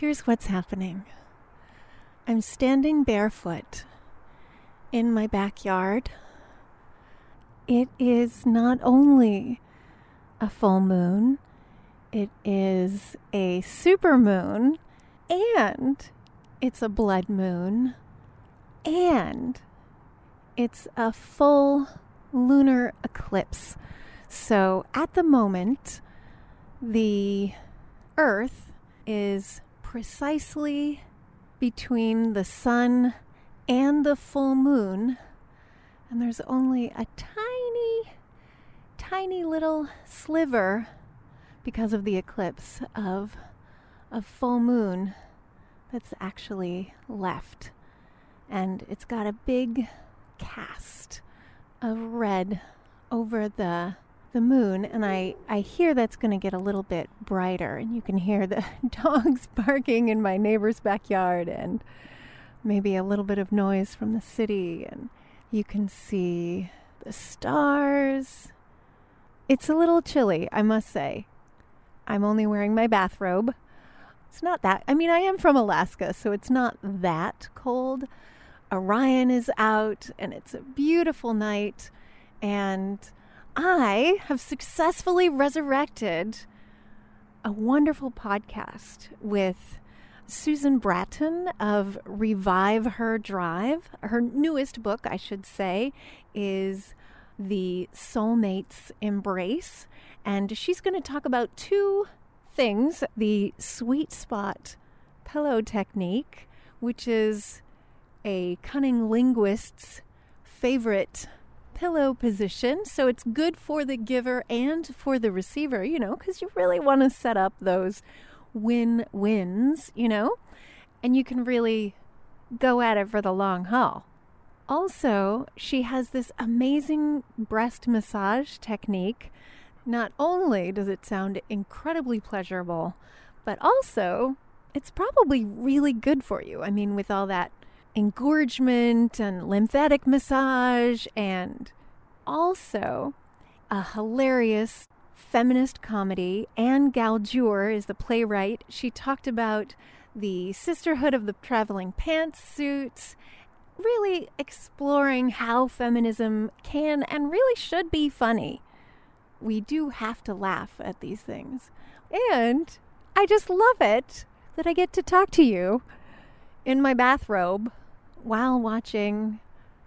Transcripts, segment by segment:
Here's what's happening I'm standing barefoot in my backyard. It is not only a full moon, it is a super moon, and it's a blood moon, and it's a full lunar eclipse. So at the moment, the Earth is precisely between the sun and the full moon, and there's only a tiny, tiny little sliver because of the eclipse of a full moon that's actually left. And it's got a big cast of red over the the moon and I, I hear that's going to get a little bit brighter and you can hear the dogs barking in my neighbor's backyard and maybe a little bit of noise from the city and you can see the stars. It's a little chilly i must say. I'm only wearing my bathrobe. It's not that i mean i am from alaska so it's not that cold. Orion is out and it's a beautiful night and I have successfully resurrected a wonderful podcast with Susan Bratton of Revive Her Drive. Her newest book, I should say, is The Soulmate's Embrace. And she's going to talk about two things the sweet spot pillow technique, which is a cunning linguist's favorite pillow position. So it's good for the giver and for the receiver, you know, because you really want to set up those win wins, you know, and you can really go at it for the long haul. Also, she has this amazing breast massage technique. Not only does it sound incredibly pleasurable, but also it's probably really good for you. I mean, with all that engorgement and lymphatic massage, and also a hilarious feminist comedy. Anne Galjour is the playwright. She talked about the sisterhood of the traveling pantsuits, really exploring how feminism can and really should be funny. We do have to laugh at these things. And I just love it that I get to talk to you in my bathrobe while watching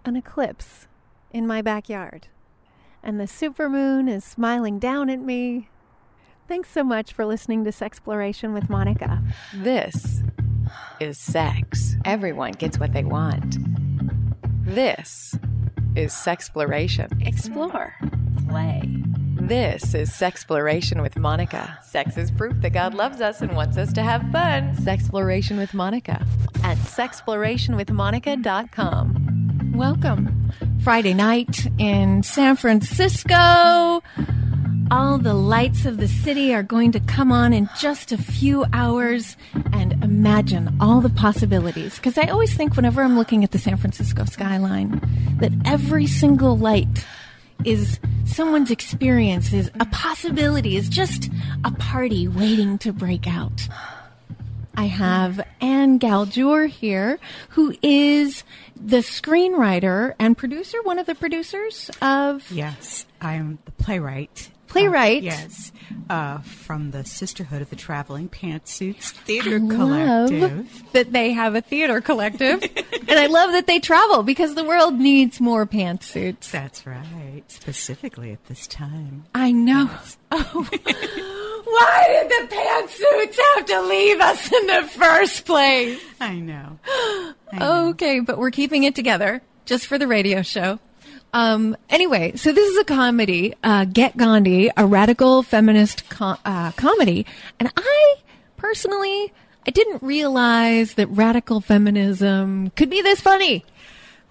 an eclipse in my backyard. And the supermoon is smiling down at me. Thanks so much for listening to Sexploration with Monica. This is sex. Everyone gets what they want. This is Sexploration. Explore. Play. This is Sexploration with Monica. Sex is proof that God loves us and wants us to have fun. Sexploration with Monica at sexplorationwithmonica.com. Welcome. Friday night in San Francisco. All the lights of the city are going to come on in just a few hours and imagine all the possibilities. Because I always think, whenever I'm looking at the San Francisco skyline, that every single light is someone's experience, is a possibility, is just a party waiting to break out. I have Anne Galjour here, who is the screenwriter and producer, one of the producers of. Yes, I am the playwright. Playwright? Uh, yes, uh, from the Sisterhood of the Traveling Pantsuits Theater I Collective. Love that they have a theater collective, and I love that they travel because the world needs more pantsuits. That's right, specifically at this time. I know. Oh. Why did the pantsuits have to leave us in the first place? I know. I know. Okay, but we're keeping it together just for the radio show. Um, anyway, so this is a comedy, uh, Get Gandhi, a radical feminist co- uh, comedy. And I personally, I didn't realize that radical feminism could be this funny.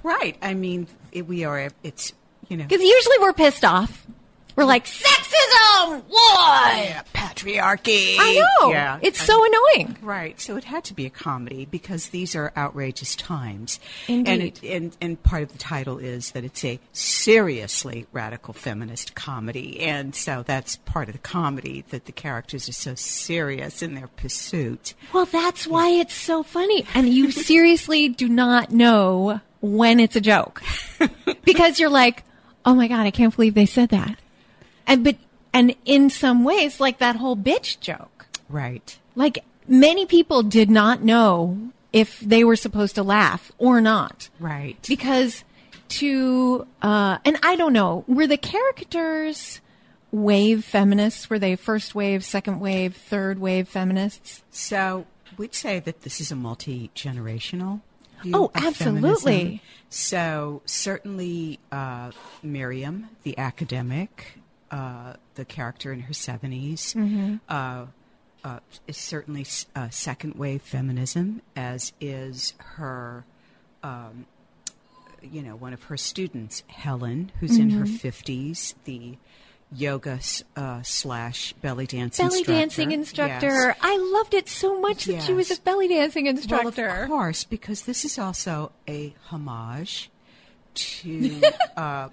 Right. I mean, it, we are. It's you know. Because usually we're pissed off We're like sexism. What? Yeah, patriarchy. I know. Yeah. It's so annoying. Right. So it had to be a comedy because these are outrageous times. Indeed. And, it, and, and part of the title is that it's a seriously radical feminist comedy. And so that's part of the comedy that the characters are so serious in their pursuit. Well, that's why it's so funny. And you seriously do not know when it's a joke. because you're like, oh my God, I can't believe they said that. And, but, and in some ways, like that whole bitch joke, Right. like many people did not know if they were supposed to laugh or not. Right. Because to, uh, and I don't know, were the characters wave feminists? Were they first wave, second wave, third wave feminists? So we'd say that this is a multi generational. Oh, absolutely. So certainly, uh, Miriam, the academic, uh, the character in her 70s, Mm-hmm. uh, uh, is certainly uh, second wave feminism, as is her. Um, you know, one of her students, Helen, who's in her Mm-hmm. fifties, the yoga uh, slash belly dance belly instructor. dancing instructor. Yes. I loved it so much that she was a belly dancing instructor. Well, of course, because this is also a homage to uh,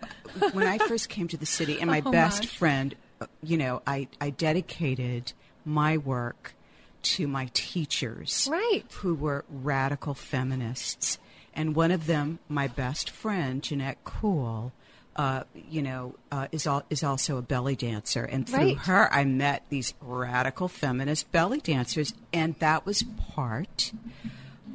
when I first came to the city, and my best homage. friend, you know, I, I dedicated my work to my teachers, Right. who were radical feminists, and one of them, my best friend, Jeanette Cool. Uh, you know, uh, is al- is also a belly dancer, and through Right. her, I met these radical feminist belly dancers, and that was part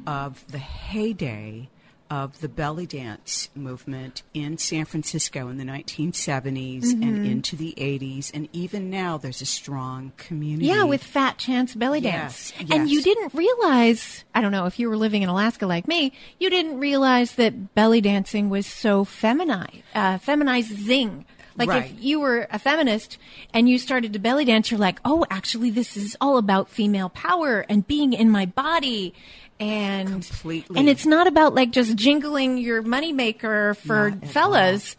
of the heyday of the belly dance movement in San Francisco in the 1970s Mm-hmm. and into the 80s. And even now, there's a strong community. Yeah, with Fat Chance belly Yes, dance. And you didn't realize, I don't know if you were living in Alaska like me, you didn't realize that belly dancing was so feminized, uh, feminizing. Like Right. if you were a feminist and you started to belly dance, you're like, oh, actually, this is all about female power and being in my body. And Completely. and it's not about like just jingling your moneymaker for Not fellas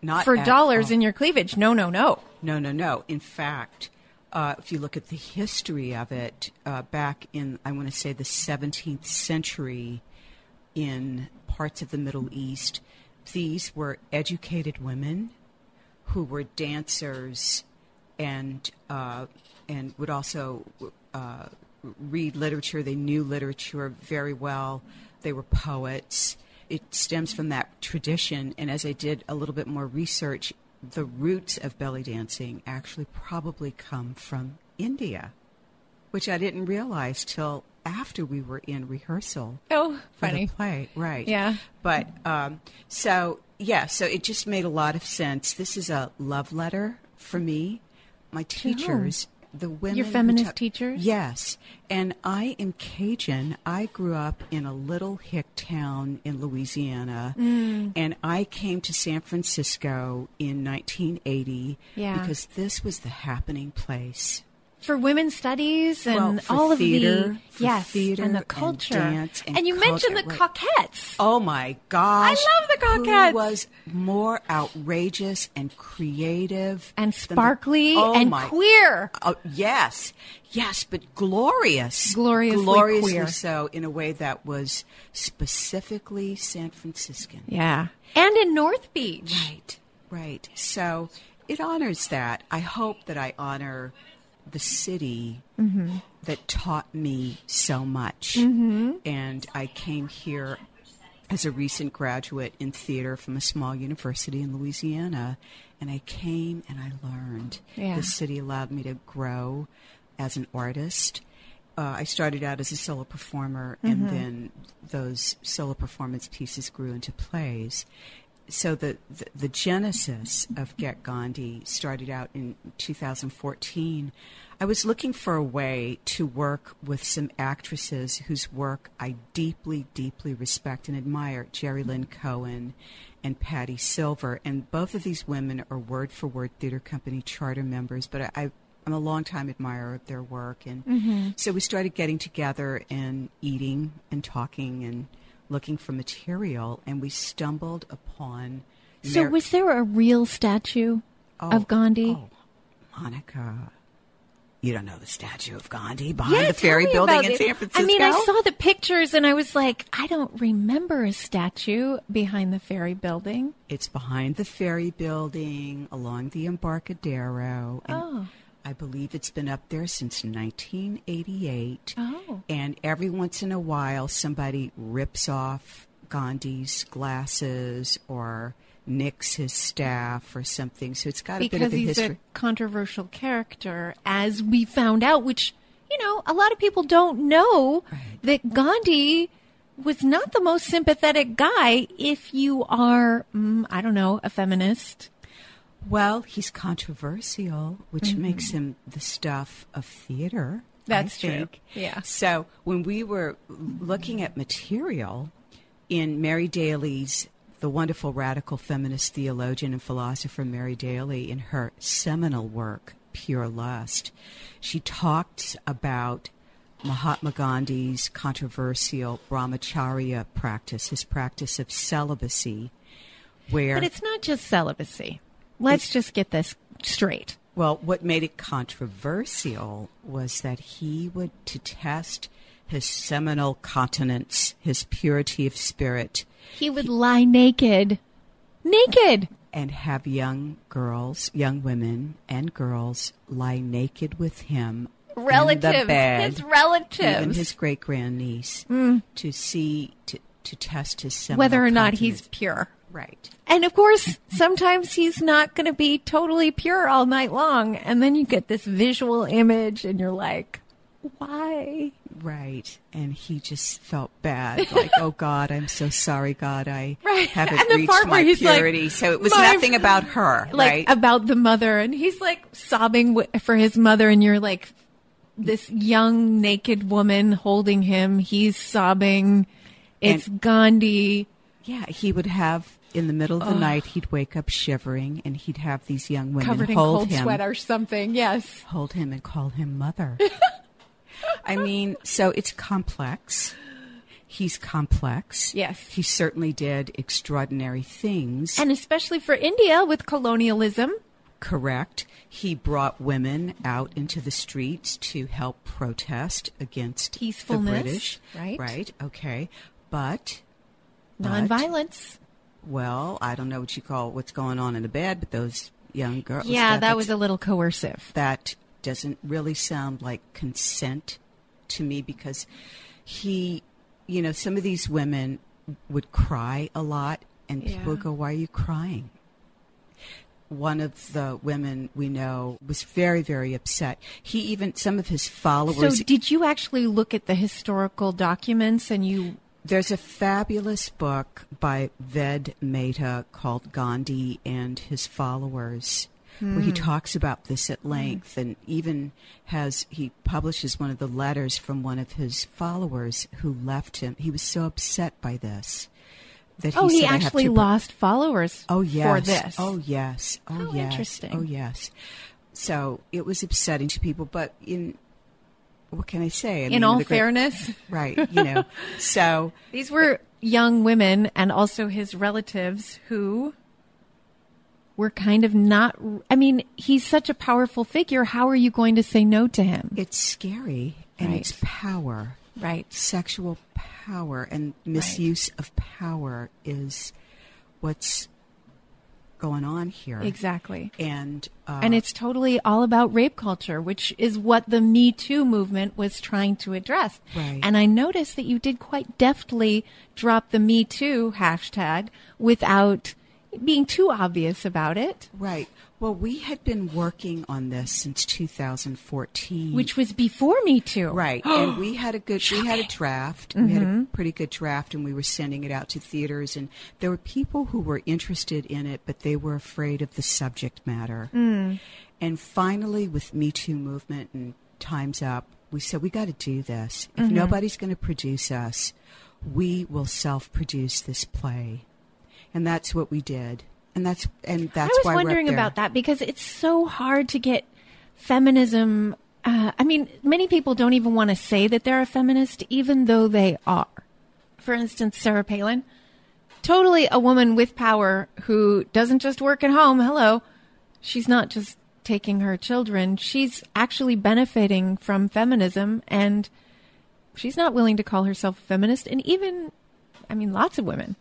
Not for dollars all. in your cleavage. No, no, no. No, no, no. In fact, uh, if you look at the history of it, uh, back in, I want to say, the 17th century in parts of the Middle East, these were educated women who were dancers and, uh, and would also uh, read literature. They knew literature very well. They were poets. It stems from that tradition. And as I did a little bit more research, the roots of belly dancing actually probably come from India, which I didn't realize till after we were in rehearsal Oh, funny. play. Right. Yeah. But um, so yeah, so it just made a lot of sense. This is a love letter for me, my teachers, the women. Your feminist ta- teachers? Yes, and I am Cajun. I grew up in a little hick town in Louisiana, Mm. and I came to San Francisco in 1980 Yeah. because this was the happening place. For women's studies and Well, all of theater, the yes theater and the and culture dance and you mentioned the culture, Cockettes Oh my gosh! I love the Cockettes. Who was more outrageous and creative and than the- sparkly Oh and my- queer Oh, yes, yes, but glorious, Gloriously gloriously queer. so in a way that was specifically San Franciscan. yeah and in north beach Right, right. So it honors that. I hope that I honor the city mm-hmm. that taught me so much. Mm-hmm. And I came here as a recent graduate in theater from a small university in Louisiana. And I came and I learned. Yeah. The city allowed me to grow as an artist. Uh, I started out as a solo performer, and mm-hmm. then those solo performance pieces grew into plays so the, the the genesis of Get Gandhi started out in 2014. I was looking for a way to work with some actresses whose work I deeply, deeply respect and admire. Jeri Lynn Cohen and Patty Silver, and both of these women are word for word theater company charter members. But I, I'm a longtime admirer of their work, and mm-hmm. so we started getting together and eating and talking and looking for material, and we stumbled upon. so was there a real statue oh, of Gandhi? Oh, Monica, you don't know the statue of Gandhi behind Yeah, the ferry building in. San Francisco? I mean, I saw the pictures and I was like, I don't remember a statue behind the ferry building. It's behind the ferry building along the Embarcadero. And Oh. I believe it's been up there since 1988. Oh. And every once in a while, somebody rips off Gandhi's glasses or nicks his staff or something. So it's got a bit because of a he's history. a controversial character, as we found out, which, you know, a lot of people don't know Right. that Gandhi was not the most sympathetic guy if you are, mm, I don't know, a feminist. Well, he's controversial, which makes him the stuff of theater. Mm-hmm. That's true. Yeah. So when we were looking at material in Mary Daly's, the wonderful radical feminist theologian and philosopher Mary Daly, in her seminal work, Pure Lust, she talks about Mahatma Gandhi's controversial brahmacharya practice, his practice of celibacy, where But it's not just celibacy. Let's just get this straight. Well, what made it controversial was that he would, to test his seminal continence, his purity of spirit, He would lie naked. Naked! and have young girls, young women, and girls lie naked with him Relatives. bed, His relatives. Mm. even his great grandniece, to see to to test his seminal whether or not continence. he's pure. Right. And of course, sometimes he's not going to be totally pure all night long. And then you get this visual image and you're like, why? Right. And he just felt bad. Like, oh God, I'm so sorry, God. I Right. haven't And the reached part my where he's like, purity. so it was nothing about her, Like right? about the mother. And he's like sobbing for his mother. And you're like, this young naked woman holding him. He's sobbing. It's Gandhi. yeah, he would have in the middle of the night, he'd wake up shivering and he'd have these young women Covered in cold him, sweat or something. Yes. hold him and call him mother. I mean, so it's complex. He's complex. Yes. He certainly did extraordinary things. And especially for India with colonialism. Correct. He brought women out into the streets to help protest against the British. right. Right. Okay. But, Nonviolence. Well, I don't know what you call what's going on in the bed, but those young girls. Yeah, that that's- was a little coercive. that doesn't really sound like consent to me because he, you know, some of these women would cry a lot, and people Yeah. would go, "Why are you crying?" One of the women we know was very, very upset. He even some of his followers. So, did you actually look at the historical documents and you? There's a fabulous book by Ved Mehta called Gandhi and His Followers, where Hmm. he talks about this at length and even has, he publishes one of the letters from one of his followers who left him. He was so upset by this that he Oh, he said, "I have actually to lost followers. Oh yes. for this. Oh yes. Oh How yes. interesting. Oh yes. So it was upsetting to people, but in what can I say? I In mean, all great- fairness, right? You know. so these were young women and also his relatives who were kind of not. I mean, he's such a powerful figure. How are you going to say no to him? it's scary and Right. it's power. Right. Sexual power and misuse of power is what's going on here. Exactly. And uh, And it's totally all about rape culture, which is what the Me Too movement was trying to address. Right. And I noticed that you did quite deftly drop the Me Too hashtag without being too obvious about it, right. Well, we had been working on this since 2014. which was before Me Too. Right. and we had a good we had a draft. We had a mm-hmm. pretty good draft and we were sending it out to theaters and there were people who were interested in it but they were afraid of the subject matter. Mm. And finally with Me Too movement and Time's Up, we said we got to do this. If mm-hmm. nobody's going to produce us, we will self-produce this play. And that's what we did. And that's and that's I was wondering we're up there. about that because it's so hard to get feminism. Uh, I mean, many people don't even want to say that they're a feminist, even though they are. For instance, Sarah Palin, totally a woman with power who doesn't just work at home. Hello. she's not just taking her children, she's actually benefiting from feminism and she's not willing to call herself a feminist and even I mean lots of women.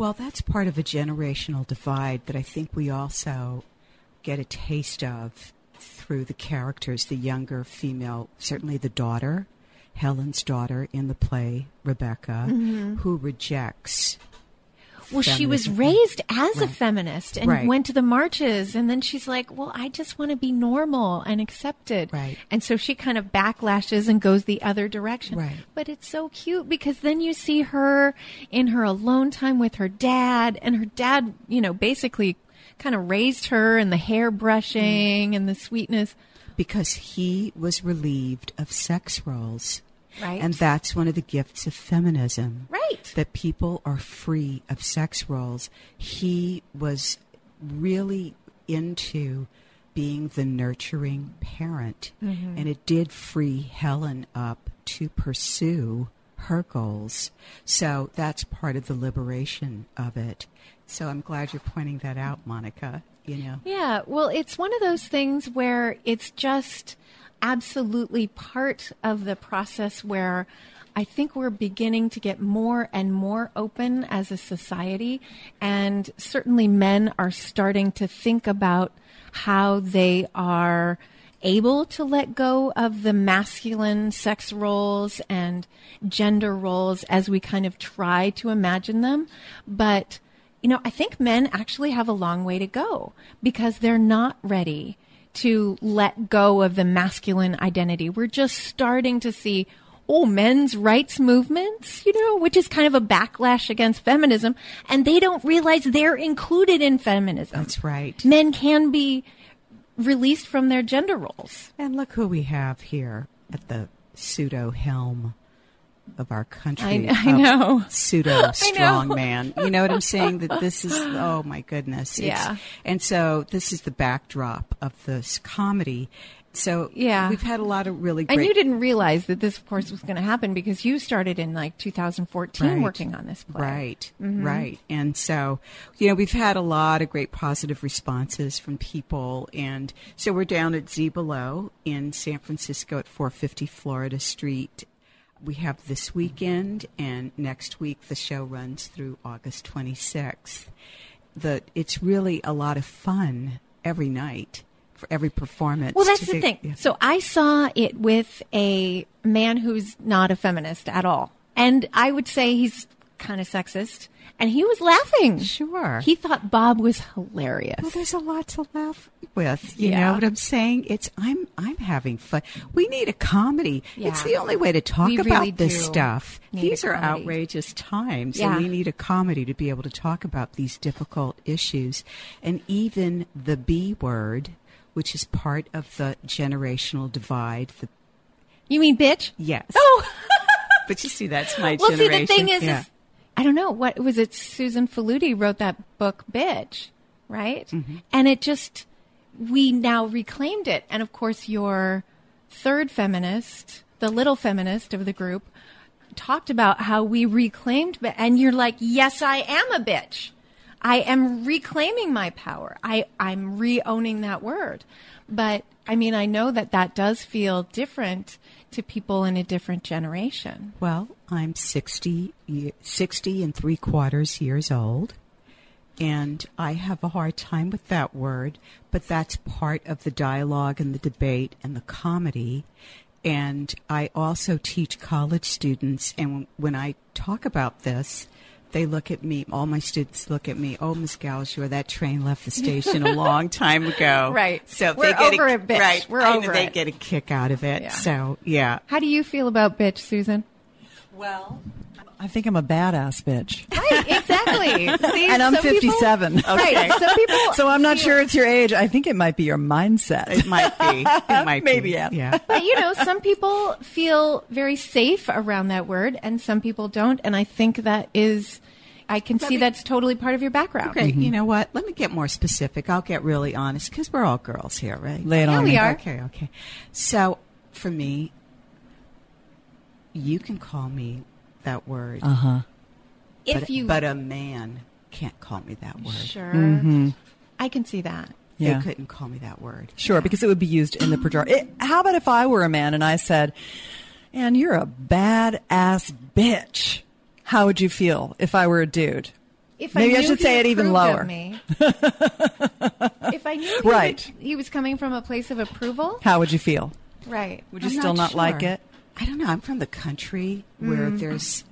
Well, that's part of a generational divide that I think we also get a taste of through the characters, the younger female, certainly the daughter, Helen's daughter in the play, Rebecca, mm-hmm. who rejects. Well, she was raised as a feminist and Right. went to the marches. And then she's like, well, I just want to be normal and accepted. Right. And so she kind of backlashes and goes the other direction. Right. But it's so cute because then you see her in her alone time with her dad. And her dad, you know, basically kind of raised her and the hair brushing mm. and the sweetness. because he was relieved of sex roles. Right. And that's one of the gifts of feminism. Right. That people are free of sex roles. He was really into being the nurturing parent. Mm-hmm. And it did free Helen up to pursue her goals. So that's part of the liberation of it. So I'm glad you're pointing that out, Monica. You know. Yeah, well, it's one of those things where it's just absolutely part of the process where I think we're beginning to get more and more open as a society. And certainly men are starting to think about how they are able to let go of the masculine sex roles and gender roles as we kind of try to imagine them. But you know, I think men actually have a long way to go because they're not ready to let go of the masculine identity. We're just starting to see, oh, men's rights movements, you know, which is kind of a backlash against feminism. And they don't realize they're included in feminism. That's right. Men can be released from their gender roles. And look who we have here at the pseudo helm of our country. I- I know. Pseudo strong know. man. You know what I'm saying? That this is, oh my goodness. It's- Yeah. And so this is the backdrop of this comedy. So Yeah. we've had a lot of really great. And you didn't realize that this, of course, was going to happen because you started in like 2014 Right. working on this play. Right, Mm-hmm. right. And so, you know, we've had a lot of great positive responses from people. And so we're down at Z Below in San Francisco at 450 Florida Street. We have this weekend, and next week the show runs through August 26th. The, it's really a lot of fun every night for every performance. Well, that's the be- thing. yeah. So I saw it with a man who's not a feminist at all. And I would say he's kind of sexist. And he was laughing. Sure. He thought Bob was hilarious. Well, there's a lot to laugh with. You Yeah. know what I'm saying? It's I'm I'm having fun. We need a comedy. It's the only way to talk We about really this stuff. These are comedy. outrageous times, Yeah. and we need a comedy to be able to talk about these difficult issues. And even the B word, which is part of the generational divide. The You mean bitch? yes, Oh, but you see, that's my well, see, the thing is, Yeah. is, I don't know. What was it? Susan Faludi wrote that book, Bitch, right? Mm-hmm. And it just, we now reclaimed it. And of course, your third feminist, the little feminist of the group, talked about how we reclaimed, and you're like, yes, I am a bitch. I am reclaiming my power. I, I'm re-owning that word. But I mean, I know that that does feel different to people in a different generation. Well, I'm 60, 60 and three quarters years old, and I have a hard time with that word, but that's part of the dialogue and the debate and the comedy. And I also teach college students, and when I talk about this, they look at me, all my students look at me, oh, Miss Galjour, that train left the station a long time ago. Right. So We're they get over a, it, bitch. Right. We're I know over they it. get a kick out of it. Yeah. So, yeah. How do you feel about bitch, Susan? Well, I think I'm a badass bitch. Right, exactly. See, And I'm some people- 57. Right. Some people. So I'm not feel- sure it's your age. I think it might be your mindset. It might be. It might Maybe, be. yeah. Yeah. But you know, some people feel very safe around that word, and some people don't. And I think that is, I can see me- that's totally part of your background. Okay, mm-hmm. you know what? Let me get more specific. I'll get really honest because we're all girls here, right? Lay it Yeah, on we me. are. Okay, okay. So for me, you can call me that word, Uh huh. If but, you, but a man can't call me that word. sure, Mm-hmm. I can see that. Yeah. They couldn't call me that word. Sure, because it would be used in the pejorative. How about if I were a man and I said, "And you're a badass bitch"? How would you feel if I were a dude? If Maybe I knew should say it even lower. me. if I knew he, Right. would- he was coming from a place of approval, How would you feel? right? Would you I'm still not like it? I don't know. I'm from the country where there's.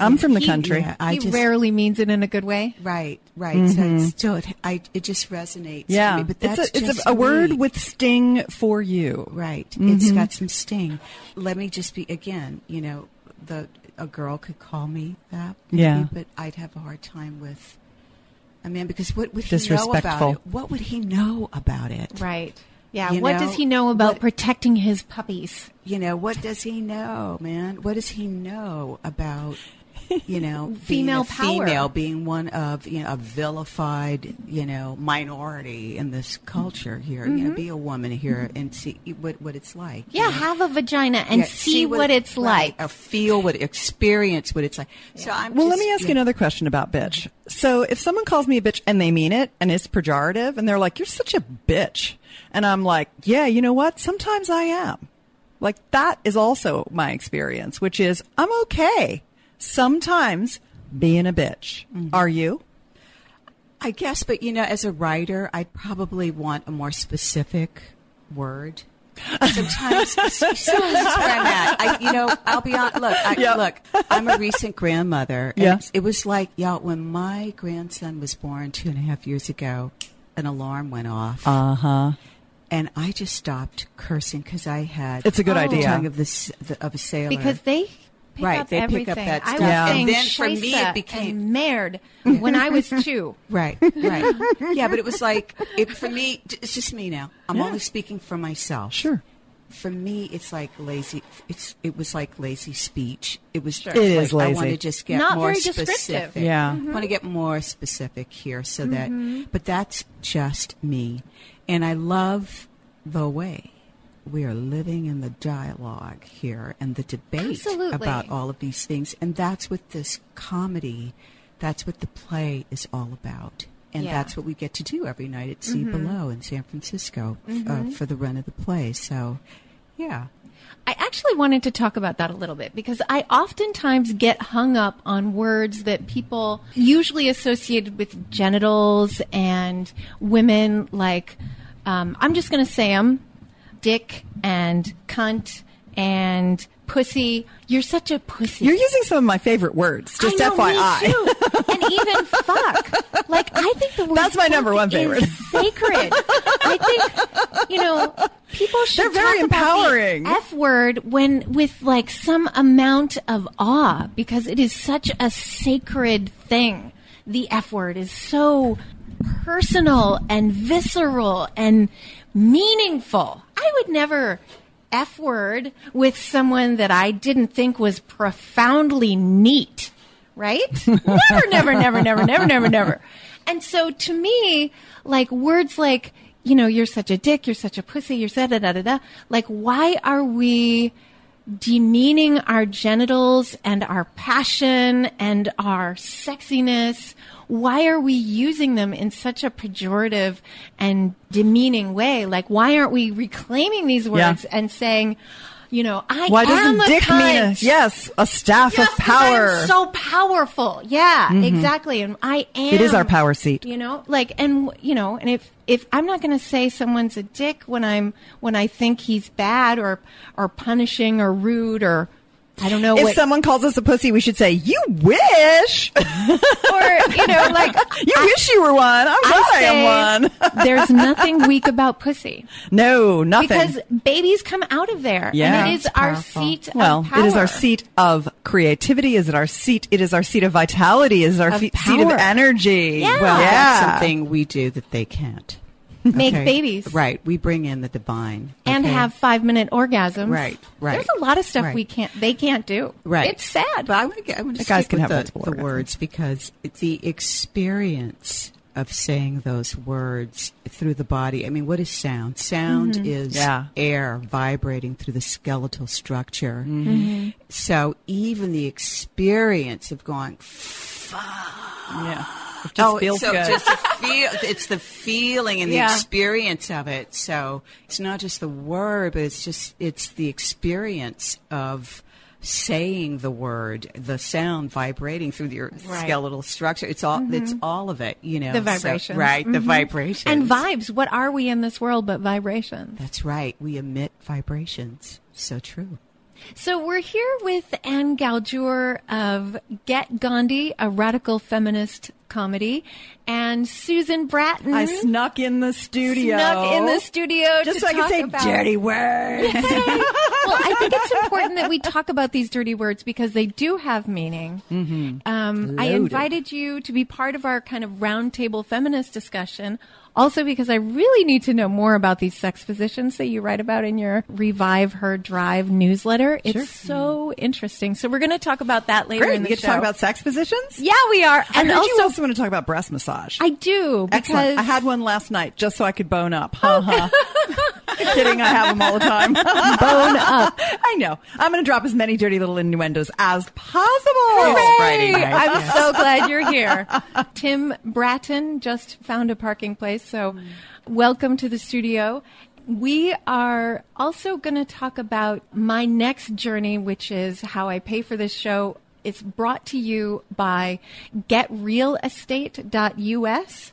I'm from the He- country. yeah, I he just, rarely means it in a good way. Right, right. So it's still, it, I, it just resonates. Mm-hmm. Yeah, to me, but that's it's a, it's just a, a word with sting for you. Right. It's Mm-hmm. got some sting. Let me just be again. You know, the a girl could call me that. maybe, Yeah. But I'd have a hard time with a man because what would he know about it? What would he know about it? Right. Yeah. You what know, does he know about what- protecting his puppies? You know, what does he know, man? What does he know about? You know, Female a power. female, being one of you know a vilified you know minority in this culture here. You Mm-hmm. know, be a woman here and see what what it's like. you Yeah, know? have a vagina and Yeah, see, what, it's right, like. or feel what, experience what it's like. So I'm. Well, let me ask you yeah. another question about bitch. So, if someone calls me a bitch and they mean it and it's pejorative and they're like, "You're such a bitch," and I'm like, "Yeah, you know what? Sometimes I am." Like that is also my experience, which is I'm okay sometimes being a bitch. Mm-hmm. Are you? I guess, but you know, as a writer, I'd probably want a more specific word. Sometimes, so this is where I'm at. I, you know, I'll be on. Look, I, Yeah. look. I'm a recent grandmother. And Yeah. it was like, y'all, when my grandson was born two and a half years ago, an alarm went off, Uh huh. and I just stopped cursing because I had. It's a good the idea. Tongue of the, s- the of a sailor. because they pick Right, up they pick up that I was Yeah. saying And then for me, it became- and merde when I was two. Right, right. yeah, but it was like it, for me. It's just me now. I'm Yeah. only speaking for myself. Sure. For me, it's like lazy. It's it was like lazy speech. It was. It is like, I lazy. want to just get Not more very descriptive. specific. Yeah. I want to get more specific here, so that. Mm-hmm. But that's just me, and I love the way we are living in the dialogue here and the debate Absolutely. about all of these things, and that's what this comedy. That's what the play is all about. And Yeah. that's what we get to do every night at Z Below in San Francisco f- uh, for the run of the play. So, yeah. I actually wanted to talk about that a little bit because I oftentimes get hung up on words that people usually associated with genitals and women, like, um, I'm just going to say them dick and cunt and pussy. You're such a pussy. You're using some of my favorite words. Just know, FYI. And even fuck. Like I think the word That's my number one is favorite. sacred. I think you know people should. They're very talk about the empowering. F word when with like some amount of awe because it is such a sacred thing. The F word is so personal and visceral and meaningful. I would never F word with someone that I didn't think was profoundly neat, right? never, never, never, never, never, never, never. And so to me, like words like, you know, you're such a dick, you're such a pussy, you're da da da da da. Like, why are we demeaning our genitals and our passion and our sexiness? Why are we using them in such a pejorative and demeaning way? Like, why aren't we reclaiming these Yeah. words and saying, you know, I Why am doesn't a dick mean a, yes, a staff Yes, of power? So powerful. Yeah, mm-hmm. exactly. And I am. It is our power seat. You know, like, and you know, and if if I'm not going to say someone's a dick when I'm when I think he's bad or or punishing or rude or I don't know if what someone calls us a pussy, we should say, "You wish, or you know like you wish you were one." I'm glad I, am one. there's nothing weak about pussy no, nothing. because babies come out of there Yeah. and it is our seat well, of power. it is our seat of creativity. Is it our seat? It is our seat of vitality. Is it our Of fe- seat of energy. Yeah. Well, yeah. that's something we do that they can't. Make Okay? babies Right. We bring in the divine. and okay? have five minute orgasms Right, right, there's a lot of stuff right. we can't they can't do Right. it's sad But I want to get. I want to guys stick can with have the, the words because the experience of saying those words through the body. I mean, what is sound? Sound mm-hmm. is Yeah. air vibrating through the skeletal structure. Mm-hmm. So even the experience of going, Yeah. Just feels Oh, so good. just the feel, it's the feeling and the Yeah. experience of it. So it's not just the word, but it's just it's the experience of saying the word, the sound vibrating through your Right. skeletal structure. It's all it's mm-hmm. all of it, you know. The So- vibrations. right? The mm-hmm. vibrations And vibes. What are we in this world but vibrations? That's right. We emit vibrations. So true. So we're here with Anne Galjour of Get Gandhi, a radical feminist comedy, and Susan Bratton. I snuck in the studio. snuck in the studio just to so I could say about- dirty words. well, I think it's important that we talk about these dirty words because they do have meaning. Mm-hmm. Um, I invited you to be part of our kind of roundtable feminist discussion. Also, because I really need to know more about these sex positions that you write about in your Revive Her Drive newsletter. It's so interesting. So we're going to talk about that later Great. in You the get show. to talk about sex positions. yeah, we are, I and heard you also also want to talk about breast massage. I do because Excellent. I had one last night just so I could bone up. Ha. Kidding. I have them all the time. bone up. I know. I'm going to drop as many dirty little innuendos as possible. Night. I'm so glad you're here. Tim Bratton just found a parking place, so welcome to the studio. We are also going to talk about my next journey, which is how I pay for this show. It's brought to you by getrealestate.us.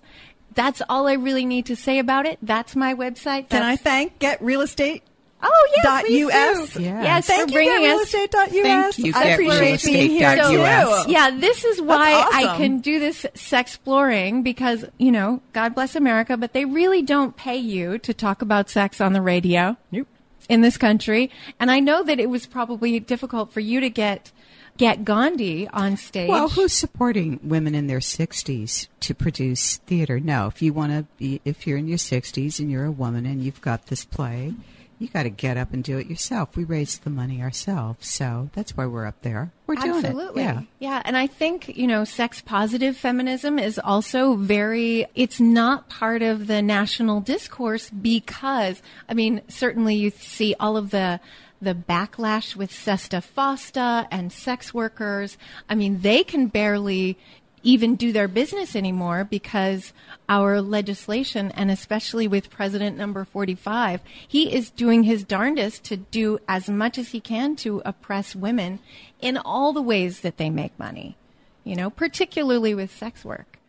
That's all I really need to say about it. That's my website. Can I thank Get Real Estate? Oh yeah, dot please US? do. Yeah. Yes, Thank for you, bringing us Thank you, I appreciate being here So, too. Yeah, this is why I can do this sex exploring because, you know, God bless America, but they really don't pay you to talk about sex on the radio Nope. in this country. And I know that it was probably difficult for you to get get Gandhi on stage. Well, who's supporting women in their 60s to produce theater? No, if you want to be, if you're in your 60s and you're a woman and you've got this play, you got to get up and do it yourself. We raised the money ourselves, so that's why we're up there. We're doing Absolutely. it. Yeah. Yeah. And I think, you know, sex positive feminism is also very, it's not part of the national discourse because, I mean, certainly you see all of the, the backlash with SESTA FOSTA and sex workers. I mean, they can barely even do their business anymore because our legislation, and especially with President number 45, he is doing his darndest to do as much as he can to oppress women in all the ways that they make money, you know, particularly with sex work.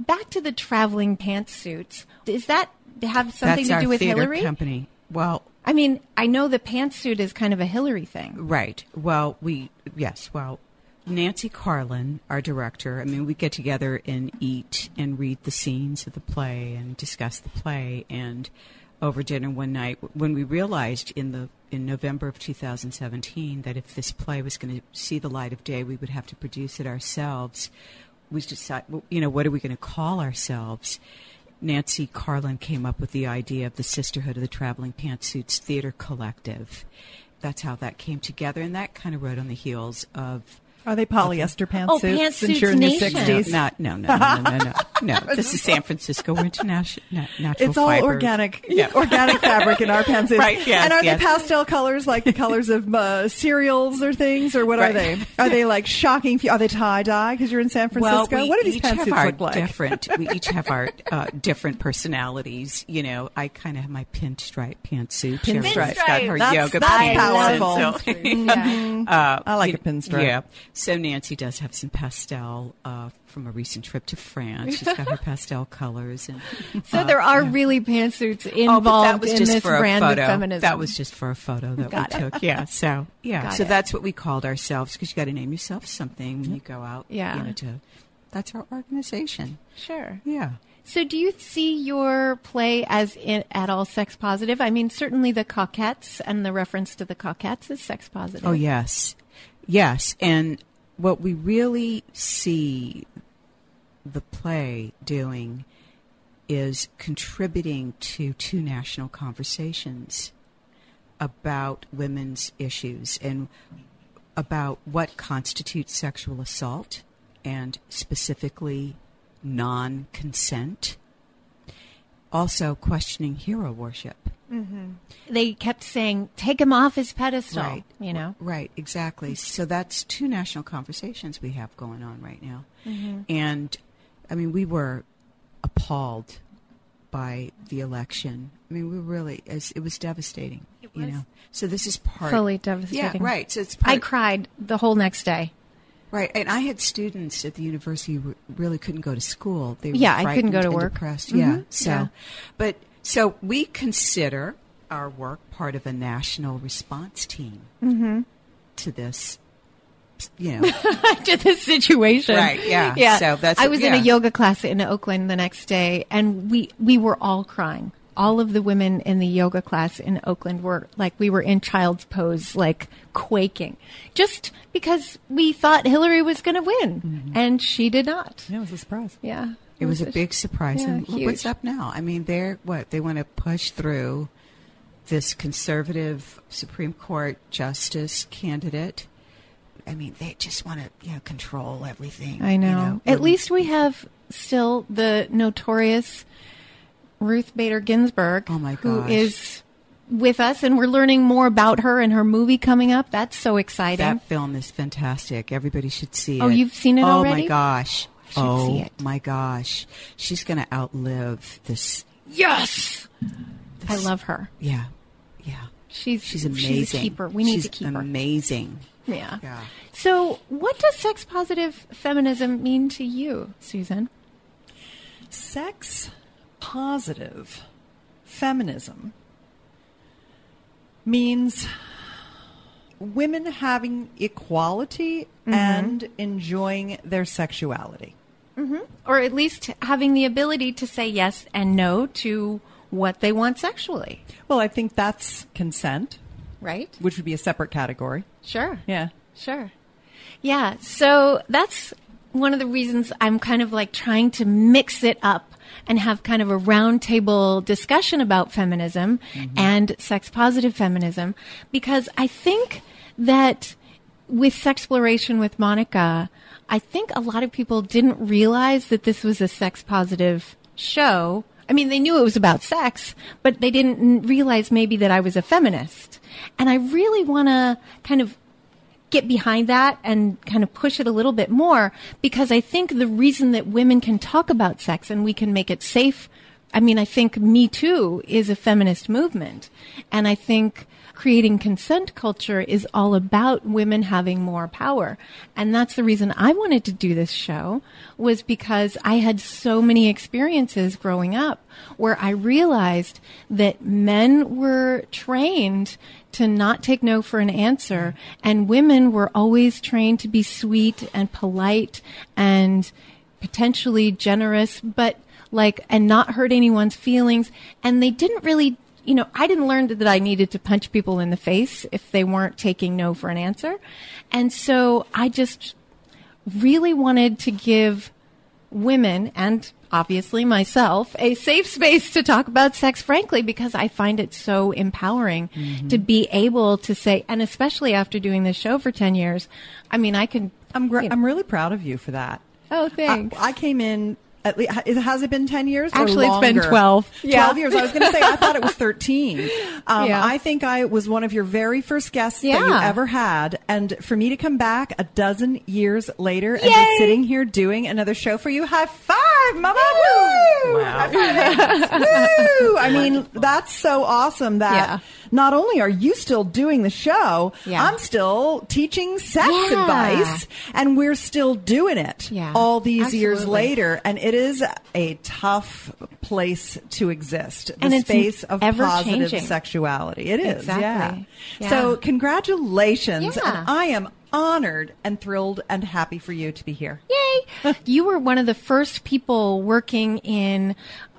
Back to the traveling pantsuits. Does that have something that's to do with Hillary? company. Well, I mean, I know the pantsuit is kind of a Hillary thing. Right. Well, we yes. Well, Nancy Carlin, our director. I mean, we get together and eat and read the scenes of the play and discuss the play. And over dinner one night, when we realized in the in November of 2017 that if this play was going to see the light of day, we would have to produce it ourselves. We decided, you know, what are we going to call ourselves? Nancy Carlin came up with the idea of the Sisterhood of the Traveling Pantsuits Theater Collective. That's how that came together, and that kind of rode on the heels of. Are they polyester pantsuits? Oh, since Pantsuits you're in your Nation. 60s? Not, no, no, no, no, no, no. no. This is San Francisco. We're international, natural It's all fibers. organic, Yeah. organic fabric in our pantsuits. Right, yes, and are yes. they pastel colors like the colors of uh, cereals or things, or what are they? Are they like shocking? Are they tie dye because you're in San Francisco? Well, we what do these each have pantsuits our look like? different. We each have our uh, different personalities. You know, I kind of have my pinstripe pantsuit. Pinstripe. Cheryl's got her That's- yoga that's pants. and powerful. so- Yeah. Uh, I like you- a pinstripe. Yeah. So Nancy does have some pastel uh, from a recent trip to France. She's got her pastel colors, and So uh, there are yeah. really pantsuits Oh, involved was in this brand of feminism. That was just for a photo that Got we it. took. Yeah. So yeah. Got so it. that's what we called ourselves because you got to name yourself something when you go out. Yeah. You know, to that's our organization. sure. Yeah. So, do you see your play as in, at all sex positive? I mean, certainly the Cockettes and the reference to the Cockettes is sex positive. Oh yes, yes, and what we really see the play doing is contributing to two national conversations about women's issues and about what constitutes sexual assault and specifically non-consent. Also questioning hero worship They kept saying, "Take him off his pedestal." Right. You know. Right, exactly. So that's two national conversations we have going on right now. And I mean, we were appalled by the election. I mean, we really it was devastating. It You know, so this is part Fully devastating. Yeah, right. So it's part, I cried the whole next day. Right, and I had students at the university who really couldn't go to school. They were Yeah, I couldn't go to work. Depressed. Mhm, Yeah, so, yeah. but so we consider our work part of a national response team Mm-hmm. to this. You know, to this situation. Right, yeah. Yeah. So that's- I was in a yoga class in Oakland the next day and we we were all crying. All of the women in the yoga class in Oakland were like we were in child's pose, like quaking. Just because we thought Hillary was gonna win. And she did not. Yeah, it was a surprise. Yeah. It was a big surprise. Yeah, and look what's up now? I mean, they're what they want to push through this conservative Supreme Court justice candidate. I mean, they just want to you know control everything. I know. you know. At least we have still the notorious Ruth Bader Ginsburg, Oh, my gosh. is with us, and we're learning more about her and her movie coming up. That's so exciting. That film is fantastic. Everybody should see oh, it. Oh, you've seen it oh, already? Oh my gosh. I should oh see it. my gosh. She's going to outlive this. yes, I love her. Yeah. Yeah. She's She's amazing. She's a keeper. We need She's to keep her. amazing. Yeah. Yeah. So, what does sex positive feminism mean to you, Susan? Sex positive feminism means women having equality mm-hmm. and enjoying their sexuality. Mm-hmm. Or at least having the ability to say yes and no to what they want sexually, Well, I think that's consent, right? which would be a separate category. Sure. Yeah. Sure. Yeah. So that's one of the reasons I'm kind of like trying to mix it up and have kind of a roundtable discussion about feminism mm-hmm. and sex positive feminism because I think that with Sexploration with Monica, I think a lot of people didn't realize that this was a sex positive show. I mean, they knew it was about sex, but they didn't realize maybe that I was a feminist. And I really want to kind of get behind that and kind of push it a little bit more because I think the reason that women can talk about sex and we can make it safe. I mean, I think Me Too is a feminist movement. And I think creating consent culture is all about women having more power. And that's the reason I wanted to do this show was because I had so many experiences growing up where I realized that men were trained to not take no for an answer and women were always trained to be sweet and polite and potentially generous, but like, and not hurt anyone's feelings. And they didn't really, you know, I didn't learn that I needed to punch people in the face if they weren't taking no for an answer. And so I just really wanted to give women and obviously myself a safe space to talk about sex frankly because I find it so empowering mm-hmm. to be able to say and especially after doing this show for 10 years I mean I can I'm gr- I'm really proud of you for that. Oh I, thanks I came in at least has it been 10 years or Actually, it's been 12. Yeah. 12 years. I was going to say I thought it was 13. Um, Yeah. I think I was one of your very first guests that you ever had and for me to come back a dozen years later and be sitting here doing another show for you. High five, mama. Woo! Five. Woo! I mean, that's so awesome that Yeah. not only are you still doing the show, Yeah. I'm still teaching sex Yeah. advice and we're still doing it all these years later. And it is a tough place to exist. The And it's space of ever-changing. sexuality. It is. Exactly. Yeah. So congratulations. And I am honored and thrilled and happy for you to be here. Yay! you were one of the first people working in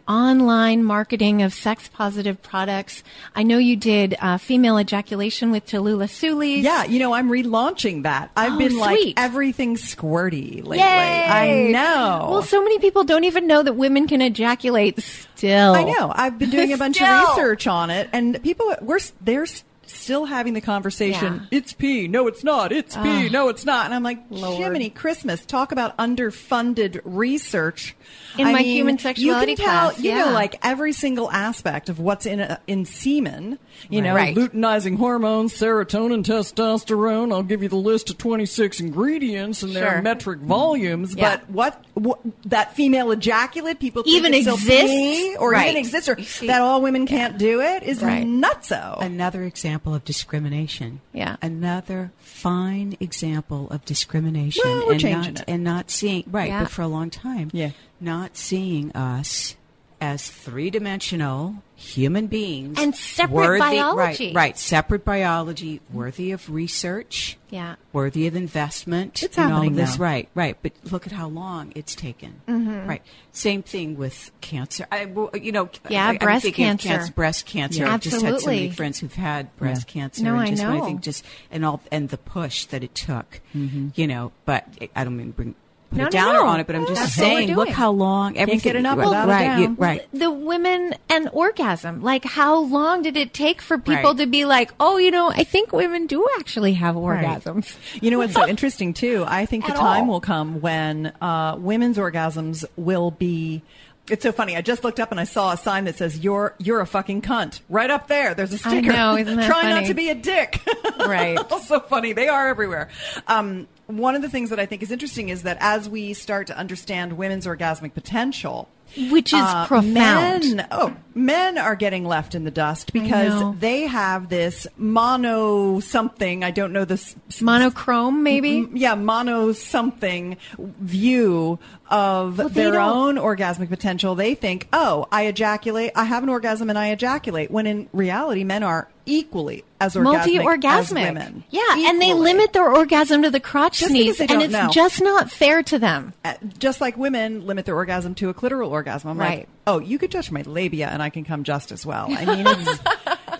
online marketing of sex positive products. I know you did uh, female ejaculation with Tallulah Sulis. Yeah, you know, I'm relaunching that. I've Oh, been like everything squirty lately. Yay! I know. Well, so many people don't even know that women can ejaculate still. I know. I've been doing a bunch of research on it, and people we're they're still having the conversation. Yeah. It's pee. No, it's not. It's pee. No, it's not. And I'm like, Jiminy Christmas. Talk about underfunded research. In I my mean, human sexuality you can tell, class, You yeah. know, like every single aspect of what's in a, in semen. You know, Right. luteinizing hormones, serotonin, testosterone. I'll give you the list of 26 ingredients and their metric volumes. Yeah. But what, what that female ejaculate people think Even it's exists? or Right. even exists or that all women can't do it is Right. nutso. Another example of discrimination. Yeah. Another fine example of discrimination Well, we're and changing not it. and not seeing right, Yeah. but for a long time. Yeah. Not seeing us as three dimensional human beings And separate worthy, biology. Right, right. Separate biology, worthy of research. Yeah. Worthy of investment. It's and all happening this. now. Right, right. But look at how long it's taken. Mm-hmm. Right. Same thing with cancer. I, you know, Yeah, I, I'm breast cancer. breast cancer. Yeah. I've just had so many Absolutely. friends who've had breast cancer. No, and I just when know. I think just and all and the push that it took, you know. But it, I don't mean bring put No, a no, downer no. on it, but I'm just That's saying, look how long everything. get enough right, without right, down. you- right. The women and orgasm. Like, how long did it take for people Right. to be like, oh, you know, I think women do actually have orgasms? You know what's so interesting too? I think the time all. will come when uh, women's orgasms will be. It's so funny. I just looked up and I saw a sign that says "You're you're a fucking cunt" right up there. There's a sticker. I know, isn't that Try not to be a dick. Right. so funny. They are everywhere. Um, one of the things that I think is interesting is that as we start to understand women's orgasmic potential, Which is uh, profound. Men, oh, men are getting left in the dust because they have this mono something. I don't know this Monochrome, maybe? M- yeah, mono something view of Well, their own orgasmic potential. They think, oh, I ejaculate, I have an orgasm and I ejaculate. When in reality, men are equally as orgasmic Multi-orgasmic. women. Yeah, and they limit their orgasm to the crotch sneeze, and it's know. just not fair to them. Uh, just like women limit their orgasm to a clitoral orgasm. I'm like, Right. Oh, you could touch my labia and I can come just as well. I mean, it's,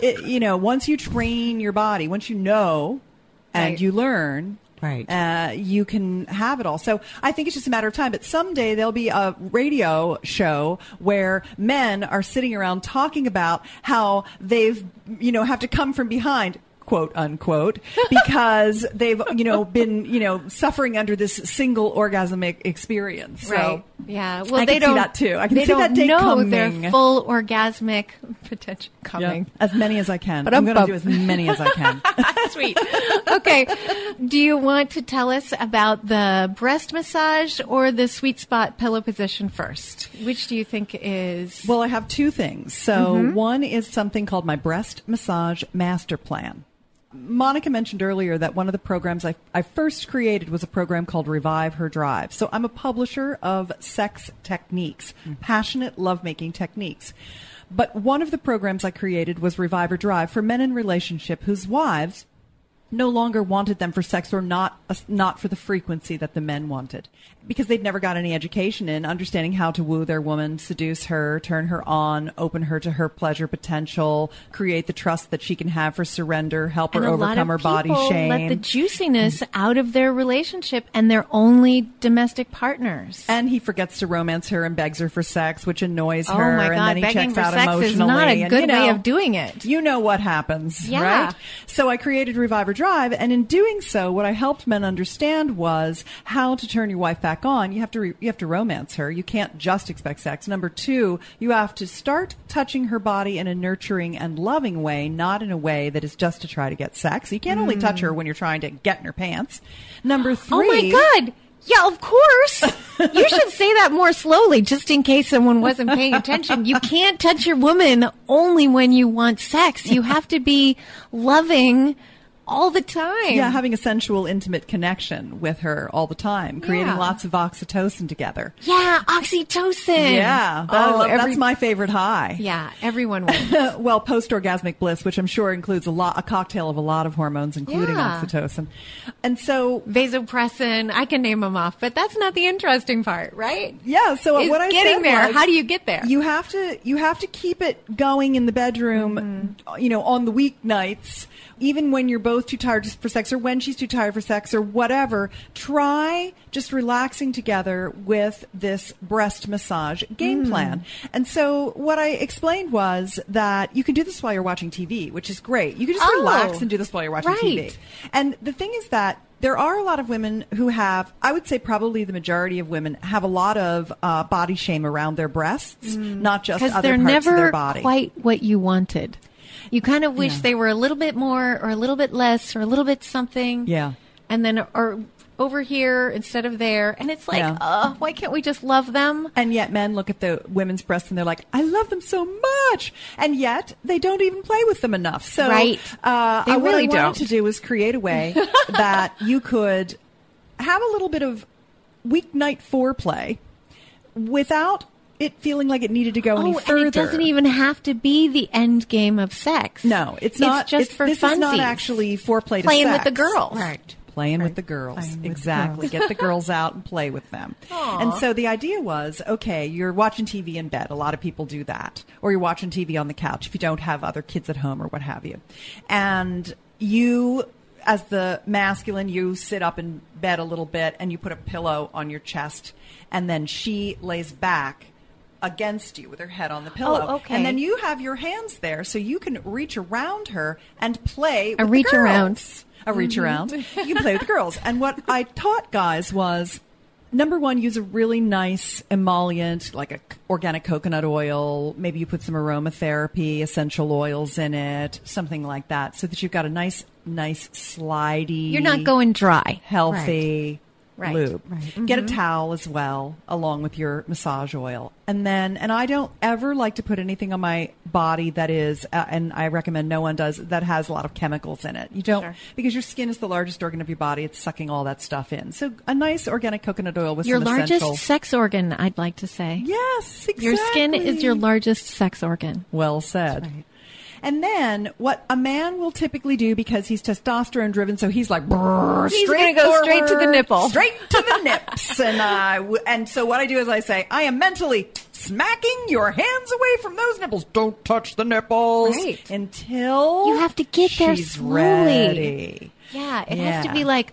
it, you know, once you train your body, once you know and Right. you learn, Right. uh, you can have it all. So I think it's just a matter of time. But someday there'll be a radio show where men are sitting around talking about how they've, you know, have to come from behind. Quote unquote because they've you know been you know suffering under this single orgasmic experience so Right. Yeah. Well, I they can see don't. that too. I can they see don't that day know coming. their full orgasmic potential Yeah, coming. as many as I can. But I'm going to do as many as I can. Sweet. Okay. Do you want to tell us about the breast massage or the sweet spot pillow position first? Which do you think is? Well, I have two things. So Mm-hmm. one is something called my breast massage master plan. Monica mentioned earlier that one of the programs I, I first created was a program called Revive Her Drive. So I'm a publisher of sex techniques, hmm. passionate lovemaking techniques. But one of the programs I created was Revive Her Drive for men in relationship whose wives no longer wanted them for sex or not uh, not for the frequency that the men wanted because they'd never got any education in understanding how to woo their woman seduce her turn her on open her to her pleasure potential create the trust that she can have for surrender help her and a lot overcome of her body shame let the juiciness out of their relationship, and they're only domestic partners. and he forgets to romance her and begs her for sex, which annoys Oh her. my and God, then he begging checks for out sex is not a and, good you know, way of doing it. You know what happens, Yeah. right? So I created Revive Her Drive, and in doing so, what I helped men understand was how to turn your wife back on. You have to re- you have to romance her. You can't just expect sex. Number two, you have to start touching her body in a nurturing and loving way, not in a way that is just to try to get sex. You can't only touch her when you're trying to get in her pants. Number three. Oh my god. Yeah, of course. you should say that more slowly, just in case someone wasn't paying attention. You can't touch your woman only when you want sex. You have to be loving all the time. Yeah, having a sensual, intimate connection with her all the time, creating Yeah. lots of oxytocin together. Yeah, oxytocin. Yeah, that- Oh, that's every- my favorite high. Yeah, everyone wins. well, post-orgasmic bliss, which I'm sure includes a lot, a cocktail of a lot of hormones, including Yeah. oxytocin, and so Vasopressin. I can name them off, but that's not the interesting part, right? yeah. So Is what I getting there. was, How do you get there? You have to you have to keep it going in the bedroom, Mm-hmm. you know, on the weeknights, even when you're both too tired for sex or when she's too tired for sex or whatever, try just relaxing together with this breast massage game Hmm. plan. And so what I explained was that you can do this while you're watching TV, which is great. You can just Oh, relax and do this while you're watching TV. right. And the thing is that there are a lot of women who have, I would say probably the majority of women have a lot of uh, body shame around their breasts, not just because other they're parts never of their body. quite what you wanted. You kind of wish Yeah. they were a little bit more, or a little bit less, or a little bit something. Yeah. and then or over here instead of there, and it's like, Yeah. uh, why can't we just love them? And yet, men look at the women's breasts and they're like, "I love them so much," and yet they don't even play with them enough. So, Right. uh, They I- what really I don't. wanted to do was create a way that you could have a little bit of weeknight foreplay without it feeling like it needed to go any Oh, further. and it doesn't even have to be the end game of sex. No, it's not. just it's, for this funsies. is not actually foreplay to Playing with the girls. Right. Playing with the girls. Playing with exactly. Get the girls out and play with them. And so the idea was okay, you're watching TV in bed. A lot of people do that. Or you're watching TV on the couch if you don't have other kids at home or what have you. And you, as the masculine, you sit up in bed a little bit and you put a pillow on your chest. And then she lays back against you with her head on the oh, pillow. Oh, okay. And then you have your hands there so you can reach around her and play with A reach around. A reach around. You play with the girls. And what I taught guys was number one, use a really nice emollient, like a organic coconut oil. Maybe you put some aromatherapy, essential oils in it, something like that, so that you've got a nice, nice slidey. You're not going dry. healthy Right. Lube. Right. Get a towel as well, along with your massage oil. And then, and I don't ever like to put anything on my body that is, uh, and I recommend no one does, that has a lot of chemicals in it. You don't, Sure. because your skin is the largest organ of your body. It's sucking all that stuff in. So a nice organic coconut oil with Your largest essential. sex organ, I'd like to say. Yes, exactly. Your skin is your largest sex organ. Well said. right. And then what a man will typically do because he's testosterone driven, so he's like He's straight gonna go straight to the nipple. straight to the nips. And I w- and so what I do is I say I am mentally smacking your hands away from those nipples. Don't touch the nipples Right. until You have to get there she's slowly. ready. Yeah, it has to be like,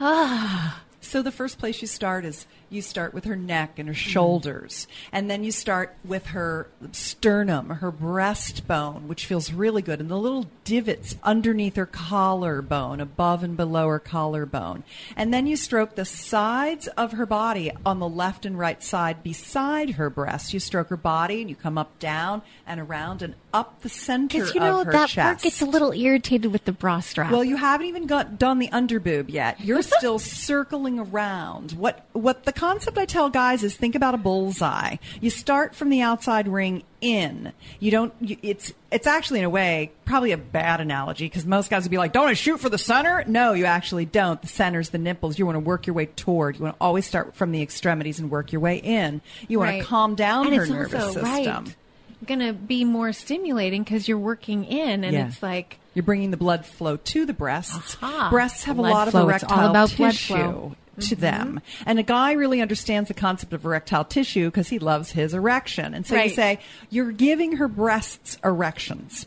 ah. So the first place you start is you start with her neck and her shoulders, and then you start with her sternum, her breastbone, which feels really good, and the little divots underneath her collarbone, above and below her collarbone. And then you stroke the sides of her body on the left and right side beside her breast. You stroke her body, and you come up, down, and around, and up the center because you know of her that chest. part gets a little irritated with the bra strap. Well, you haven't even got done the underboob yet. You're still circling around. What what the concept I tell guys is think about a bullseye. You start from the outside ring in. You don't. You, it's it's actually in a way probably a bad analogy because most guys would be like, "Don't I shoot for the center?" No, you actually don't. The center's the nipples. You want to work your way toward. You want to always start from the extremities and work your way in. You want Right. to calm down and her it's nervous also, system. Right, going to be more stimulating because you're working in, and Yeah. it's like You're bringing the blood flow to the breasts. Aha. Breasts have Blood a lot flow. of It's erectile all about blood tissue flow. To mm-hmm. them. And a guy really understands the concept of erectile tissue because he loves his erection. And so you say, you're giving her breasts erections.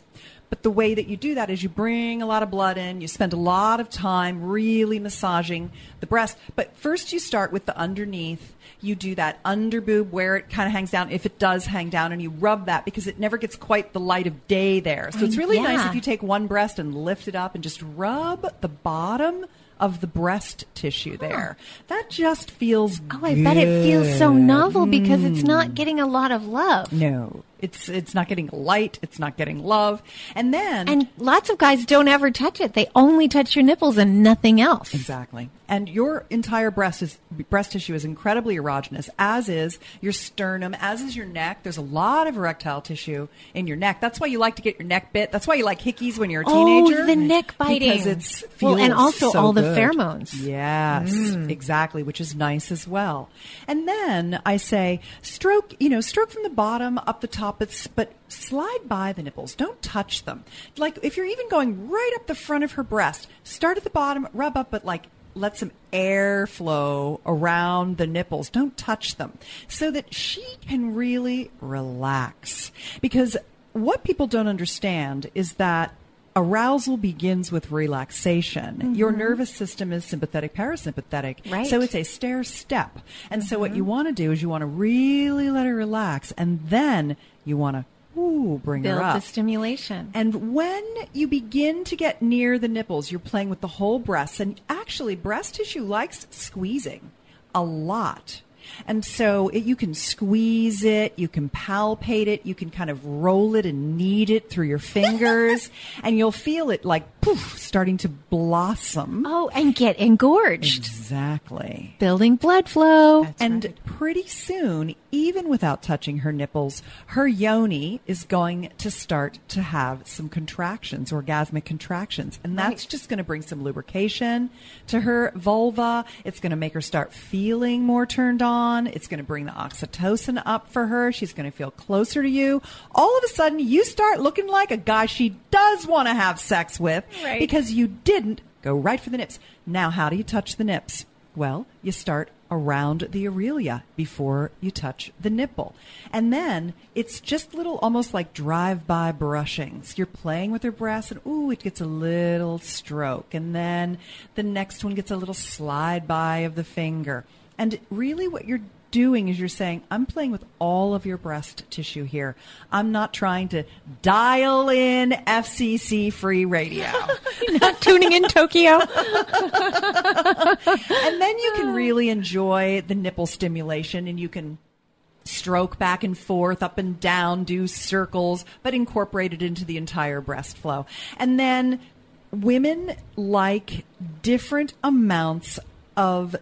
But the way that you do that is you bring a lot of blood in, you spend a lot of time really massaging the breast. But first you start with the underneath. You do that under boob where it kind of hangs down, if it does hang down, and you rub that because it never gets quite the light of day there. So it's really yeah. nice if you take one breast and lift it up and just rub the bottom of the breast tissue there. That just feels oh, I bet it feels so novel because it's Mm. not getting a lot of love. no. It's it's not getting light, it's not getting love. And then And lots of guys don't ever touch it. They only touch your nipples and nothing else. Exactly. And your entire breast is breast tissue is incredibly erogenous, as is your sternum, as is your neck. There's a lot of erectile tissue in your neck. That's why you like to get your neck bit. That's why you like hickeys when you're a teenager. Oh, the neck biting. Because it's Well, and also so all the good. pheromones. Yes, Mm. exactly, which is nice as well. And then I say stroke, you know, stroke from the bottom up the top, but, s- but slide by the nipples. Don't touch them. Like if you're even going right up the front of her breast, start at the bottom, rub up, but like let some air flow around the nipples. Don't touch them so that she can really relax. Because what people don't understand is that arousal begins with relaxation. Your mm-hmm. nervous system is sympathetic parasympathetic. Right. So it's a stair step. And so what mm-hmm. you want to do is you want to really let her relax and then you want to ooh, bring Build her up. the stimulation. And when you begin to get near the nipples, you're playing with the whole breast. And actually, breast tissue likes squeezing a lot. And so it, you can squeeze it, you can palpate it, you can kind of roll it and knead it through your fingers, and you'll feel it like poof, starting to blossom. Oh, and get engorged. Exactly. Building blood flow. and pretty soon, even without touching her nipples, her yoni is going to start to have some contractions, orgasmic contractions. And that's just going to bring some lubrication to her vulva. It's going to make her start feeling more turned on. It's going to bring the oxytocin up for her. She's going to feel closer to you. All of a sudden, you start looking like a guy she does want to have sex with Right. because you didn't go right for the nips. Now, how do you touch the nips? Well, you start around the areola before you touch the nipple. And then it's just little, almost like drive by brushings. You're playing with her breasts, and ooh, it gets a little stroke. And then the next one gets a little slide by of the finger. And really, what you're doing is you're saying, I'm playing with all of your breast tissue here. I'm not trying to dial in FCC free radio. Not tuning in Tokyo. and then you can really enjoy the nipple stimulation and you can stroke back and forth, up and down, do circles, but incorporate it into the entire breast flow. And then women like different amounts of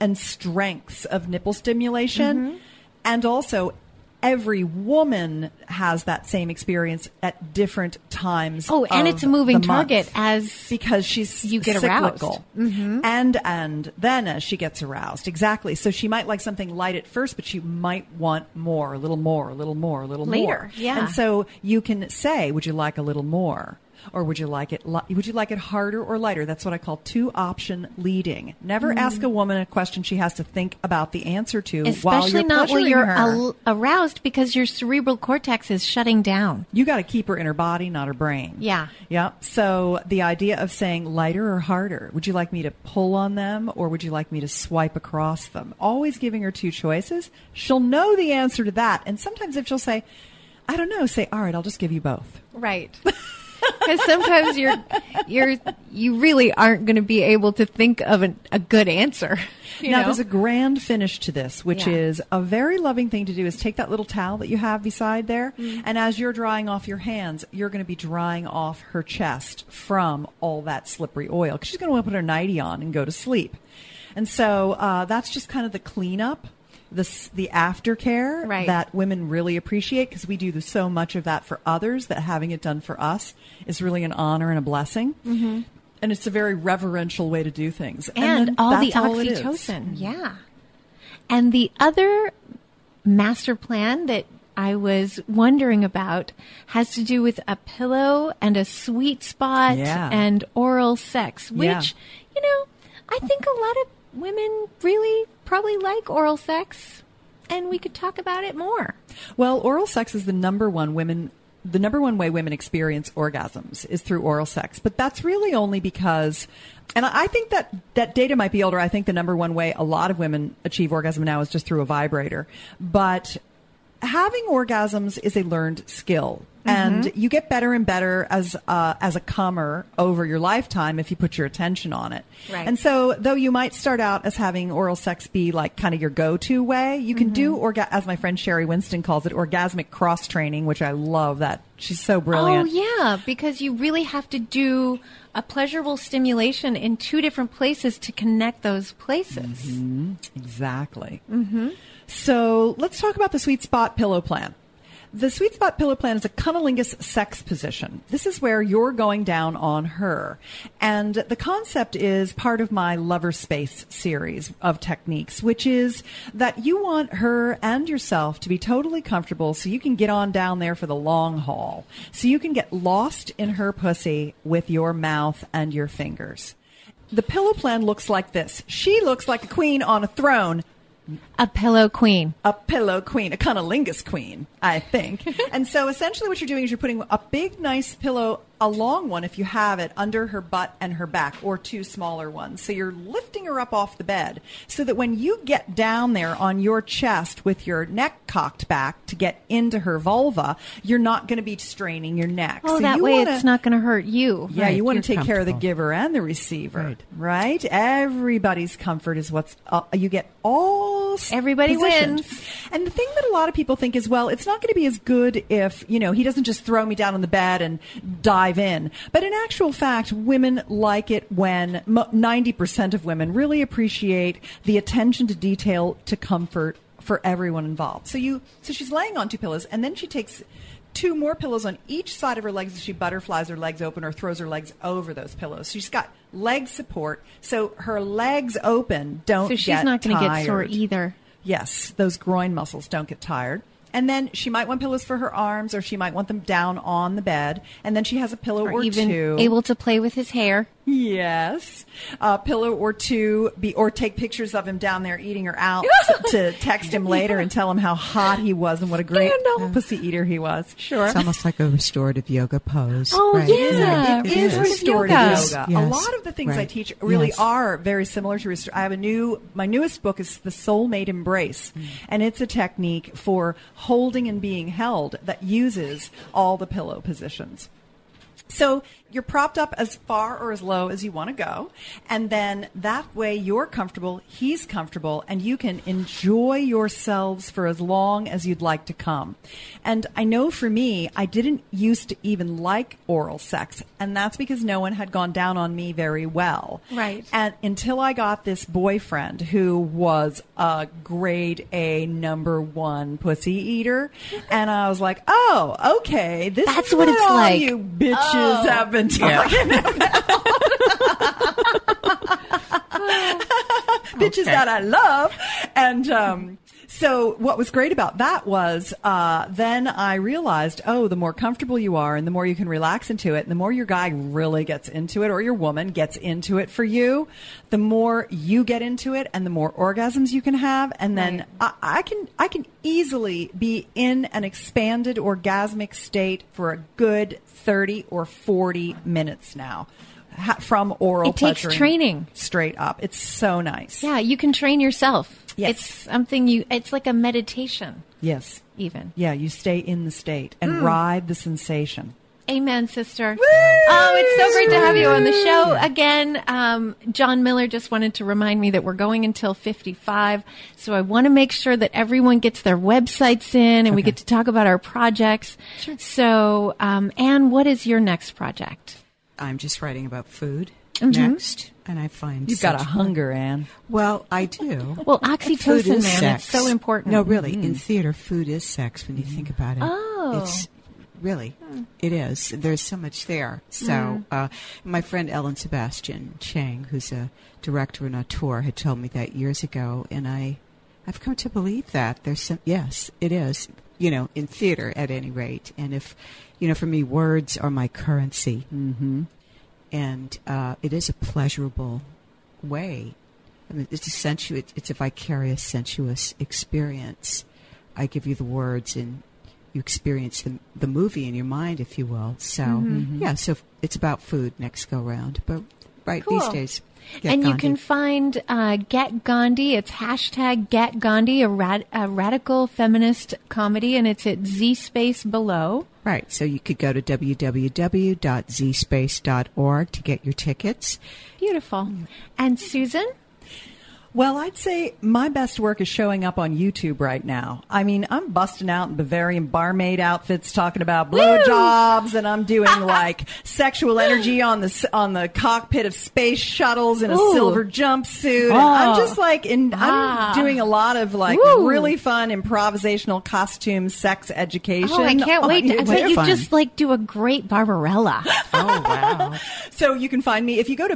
and strengths of nipple stimulation. Mm-hmm. And also, every woman has that same experience at different times. Oh, and it's a moving target as because she's you get aroused. cyclical. Mm-hmm. and and then as she gets aroused exactly so she might like something light at first but she might want more a little more a little more a little Later, more yeah. and so you can say would you like a little more or would you like it li- would you like it harder or lighter that's what i call two option leading never Mm. ask a woman a question she has to think about the answer to while especially you're not when you're al- aroused because your cerebral cortex is shutting down. you got to keep her in her body not her brain Yeah. yeah. So the idea of saying lighter or harder, would you like me to pull on them or would you like me to swipe across them? Always giving her two choices. She'll know the answer to that. And sometimes if she'll say, I don't know, say, all right, I'll just give you both. Right. Because sometimes you're you're you really aren't going to be able to think of an, a good answer. now, know? there's a grand finish to this, which Yeah. is a very loving thing to do is take that little towel that you have beside there. Mm-hmm. And as you're drying off your hands, you're going to be drying off her chest from all that slippery oil because she's going to want to put her nightie on and go to sleep. And so uh, that's just kind of the cleanup. The, the aftercare Right. that women really appreciate because we do the, so much of that for others that having it done for us is really an honor and a blessing. Mm-hmm. And it's a very reverential way to do things. and, then all the that's all oxytocin. Yeah. And the other master plan that I was wondering about has to do with a pillow and a sweet spot Yeah. and oral sex, which, Yeah. you know, I think a lot of women really probably like oral sex and we could talk about it more. Well, oral sex is the number one women the number one way women experience orgasms is through oral sex. But that's really only because and I think that that data might be older. I think the number one way a lot of women achieve orgasm now is just through a vibrator. But having orgasms is a learned skill. And you get better and better as uh, as a comer over your lifetime if you put your attention on it. Right. And so, though you might start out as having oral sex be like kind of your go-to way, you can do orga- as my friend Sheri Winston calls it, orgasmic cross training, which I love. That she's so brilliant. Oh, yeah, because you really have to do a pleasurable stimulation in two different places to connect those places. Exactly. Mm-hmm. So let's talk about the sweet spot pillow plan. The sweet spot pillow plan is a cunnilingus sex position. This is where you're going down on her. And the concept is part of my lover space series of techniques, which is that you want her and yourself to be totally comfortable so you can get on down there for the long haul. So you can get lost in her pussy with your mouth and your fingers. The pillow plan looks like this. She looks like a queen on a throne, A pillow queen. a pillow queen, a cunnilingus queen, I think. and so essentially what you're doing is you're putting a big, nice pillow a long one if you have it under her butt and her back, or two smaller ones. So you're lifting her up off the bed so that when you get down there on your chest with your neck cocked back to get into her vulva, you're not going to be straining your neck. Oh, so that way wanna- it's not going to hurt you. yeah, Right, you want to take care of the giver and the receiver, Right. right? Everybody's comfort is what's uh, you get all Everybody positioned. wins. And the thing that a lot of people think is, well, it's not going to be as good if you know he doesn't just throw me down on the bed and dive in. But in actual fact, women like it when ninety percent of women really appreciate the attention to detail to comfort for everyone involved. So you, so she's laying on two pillows, and then she takes two more pillows on each side of her legs as she butterflies her legs open or throws her legs over those pillows. She's got leg support, so her legs open don't So she's not going to get sore either. Yes, those groin muscles don't get tired. And then she might want pillows for her arms, or she might want them down on the bed. And then she has a pillow or, Or even two. able to play with his hair. Yes, a pillow or two, be, or take pictures of him down there eating her out to text him later and tell him how hot he was and what a great pussy eater he was. Sure, It's almost like a restorative yoga pose. Oh, right? yeah. it It is is. restorative yoga. yoga. A Yes. lot of the things I Right. teach really Yes. are very similar to restor- I have a new my newest book is the soulmate embrace Mm. and it's a technique for holding and being held that uses all the pillow positions. So you're propped up as far or as low as you want to go. And then that way you're comfortable, he's comfortable, and you can enjoy yourselves for as long as you'd like to come. And I know for me, I didn't used to even like oral sex. And that's because no one had gone down on me very well. Right. And until I got this boyfriend who was a grade A number one pussy eater. And I was like, oh, okay. This That's is what it's all like. you bitches oh. have been talking bitches that I love. And um, so, what was great about that was uh, then I realized, oh, the more comfortable you are, and the more you can relax into it, and the more your guy really gets into it, or your woman gets into it for you, the more you get into it, and the more orgasms you can have, and then I, I can I can easily be in an expanded orgasmic state for a good thirty or forty minutes now. From oral It takes training. straight up. It's so nice. Yeah, you can train yourself. Yes. It's something you, it's like a meditation, Yes. even. Yeah, you stay in the state and ride the sensation. Amen, sister. Oh, it's so great to have you on the show again. Um, John Miller just wanted to remind me that we're going until 55. So I want to make sure that everyone gets their websites in and we get to talk about our projects. Sure. So, um, Anne, what is your next project? I'm just writing about food Mm-hmm. next, and I find You've got a such- hunger, Anne. Well, I do. Well, Food oxytocin, is man, sex. it's so important. No, really, in theater, food is sex when you think about it. Oh. it's really it is. There's so much there. So, Mm-hmm. uh, my friend Ellen Sebastian Chang, who's a director and auteur, had told me that years ago, and I, I've come to believe that there's some. Yes, it is. You know, in theater, at any rate, and if, you know, for me, words are my currency. Mm-hmm. And uh, it is a pleasurable way. I mean, it's a sensu- it's, it's a vicarious, sensuous experience. I give you the words, and you experience the the movie in your mind, if you will. So, Mm-hmm. yeah, so it's about food next go round, but right these days, get and you can find uh, Get Gandhi. It's hashtag Get Gandhi, a, rad- a radical feminist comedy, and it's at Z Space below. Right. So you could go to www.zspace.org to get your tickets. Beautiful. And Susan? Well, I'd say my best work is showing up on YouTube right now. I mean, I'm busting out in Bavarian barmaid outfits, talking about blowjobs, and I'm doing like sexual energy on the on the cockpit of space shuttles in a Ooh. silver jumpsuit. And I'm just like, in, Ah. I'm doing a lot of like Woo. really fun improvisational costume sex education. Oh, I can't wait. To, I YouTube. bet you fun. just like do a great Barbarella. Oh wow! So you can find me if you go to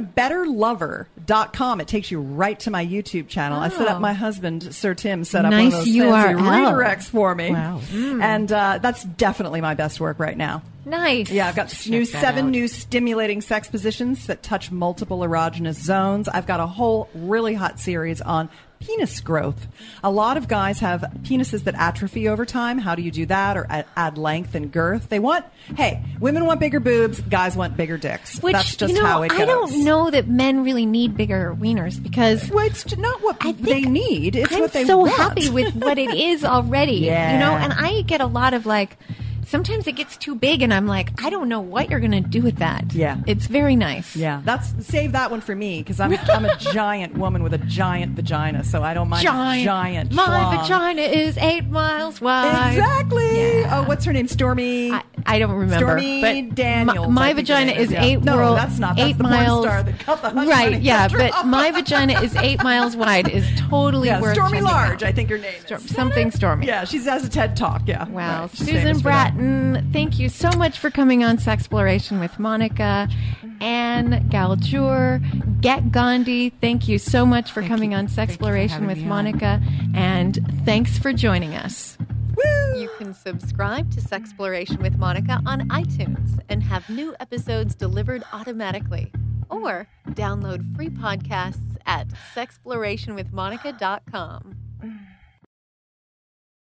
betterlover.com. It takes you right to my YouTube channel. I set Oh. up my husband, Sir Tim, set up one Nice of those URL. redirects for me. Wow. And uh, that's definitely my best work right now. nice. Yeah, I've got new seven out. new stimulating sex positions that touch multiple erogenous zones. I've got a whole really hot series on penis growth. A lot of guys have penises that atrophy over time. How do you do that or add, add length and girth? They want, hey, women want bigger boobs, guys want bigger dicks. Which, That's just you know, how it goes. I don't know that men really need bigger wieners because Well, it's not what they need. It's I'm what they so want. happy with what it is already. Yeah. You know, and I get a lot of like sometimes it gets too big and I'm like, I don't know what you're gonna do with that. Yeah. It's very nice. Yeah, that's save that one for me because I'm I'm a giant woman with a giant vagina, so I don't mind Giant. giant. My schlong. vagina is eight miles wide. Exactly. Yeah. Oh, what's her name? Stormy. I, I don't remember. Stormy but Daniels, My, my I think her vagina is is, yeah. eight No, world, that's not. That's eight the miles. star that cut the right, yeah, but my vagina is eight miles wide. Is totally yeah, worth Stormy Large, out. I think her name Storm- is. something Stormy. Yeah, she has a TED Talk. Yeah. Wow. Right, Susan famous for that. Bratton, thank you so much for coming on Sexploration with Monica. Anne Galjour, Get Gandhi, thank you so much for Thank coming you. on Thank you for Sexploration with me on. Monica. And thanks for joining us. You can subscribe to Sexploration with Monica on iTunes and have new episodes delivered automatically. Or download free podcasts at sexplorationwithmonica.com.